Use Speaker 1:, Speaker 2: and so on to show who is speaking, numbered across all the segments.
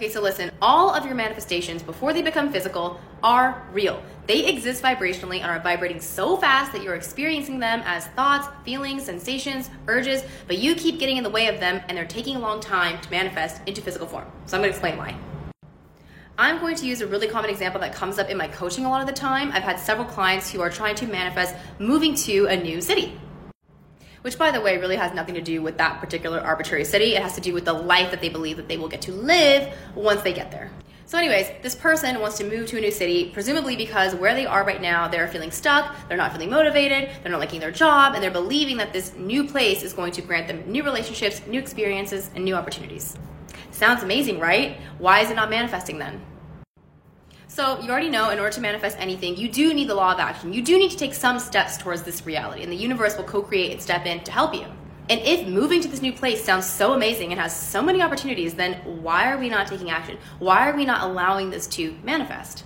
Speaker 1: Okay, so listen, all of your manifestations before they become physical are real. They exist vibrationally and are vibrating so fast that you're experiencing them as thoughts, feelings, sensations, urges, but you keep getting in the way of them and they're taking a long time to manifest into physical form. So I'm gonna explain why. I'm going to use a really common example that comes up in my coaching a lot of the time. I've had several clients who are trying to manifest moving to a new city which by the way really has nothing to do with that particular arbitrary city. It has to do with the life that they believe that they will get to live once they get there. So, anyways, this person wants to move to a new city, presumably because where they are right now, they're feeling stuck, they're not feeling motivated, they're not liking their job, and they're believing that this new place is going to grant them new relationships, new experiences, and new opportunities. Sounds amazing, right? Why is it not manifesting then? So, you already know in order to manifest anything, you do need the law of action. You do need to take some steps towards this reality, and the universe will co create and step in to help you. And if moving to this new place sounds so amazing and has so many opportunities, then why are we not taking action? Why are we not allowing this to manifest?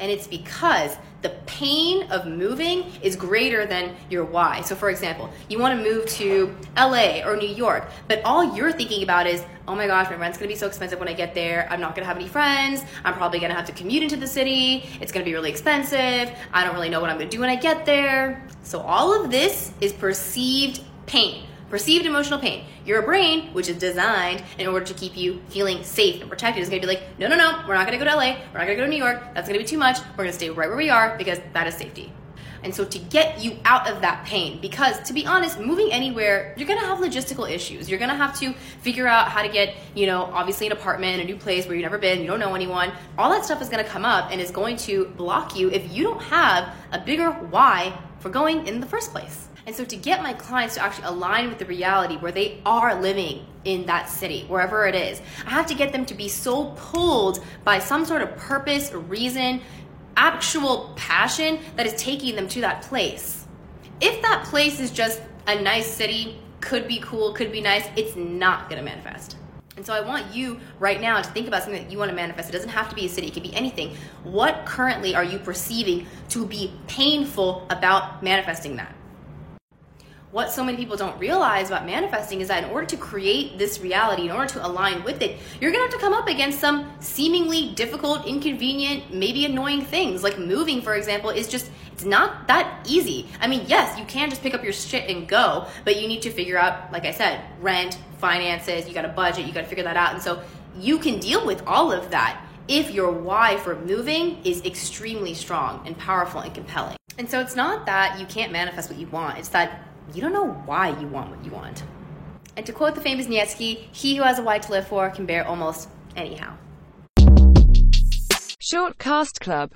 Speaker 1: And it's because the pain of moving is greater than your why. So, for example, you want to move to LA or New York, but all you're thinking about is, oh my gosh, my rent's gonna be so expensive when I get there. I'm not gonna have any friends. I'm probably gonna have to commute into the city. It's gonna be really expensive. I don't really know what I'm gonna do when I get there. So, all of this is perceived pain perceived emotional pain. Your brain, which is designed in order to keep you feeling safe and protected, is to be like, no, no, no, we're not to go to LA. We're not to go to New York. That's to be too much. We're to stay right where we are because that is safety. And so to get you out of that pain, because to be honest, moving anywhere, you're gonna have logistical issues. You're gonna have to figure out how to get, you know, obviously an apartment, a new place where you've never been, you don't know anyone. All that stuff is gonna come up and is going to block you if you don't have a bigger why for going in the first place. And so to get my clients to actually align with the reality where they are living in that city, wherever it is, I have to get them to be so pulled by some sort of purpose, reason, actual passion that is taking them to that place. If that place is just a nice city, could be cool, could be nice, it's not gonna manifest. And so I want you right now to think about something that you want to manifest. It doesn't have to be a city, it could be anything. What currently are you perceiving to be painful about manifesting that? What so many people don't realize about manifesting is that in order to create this reality, in order to align with it, you're gonna have to come up against some seemingly difficult, inconvenient, maybe annoying things. Like moving, for example, is just, it's not that easy. I mean, yes, you can just pick up your shit and go, but you need to figure out, like I said, rent, finances, you gotta budget, you gotta figure that out. And so you can deal with all of that if your why for moving is extremely strong and powerful and compelling. And so it's not that you can't manifest what you want, it's that you don't know why you want what you want. And to quote the famous Nietzsche, he who has a why to live for can bear almost anyhow.
Speaker 2: Short Cast Club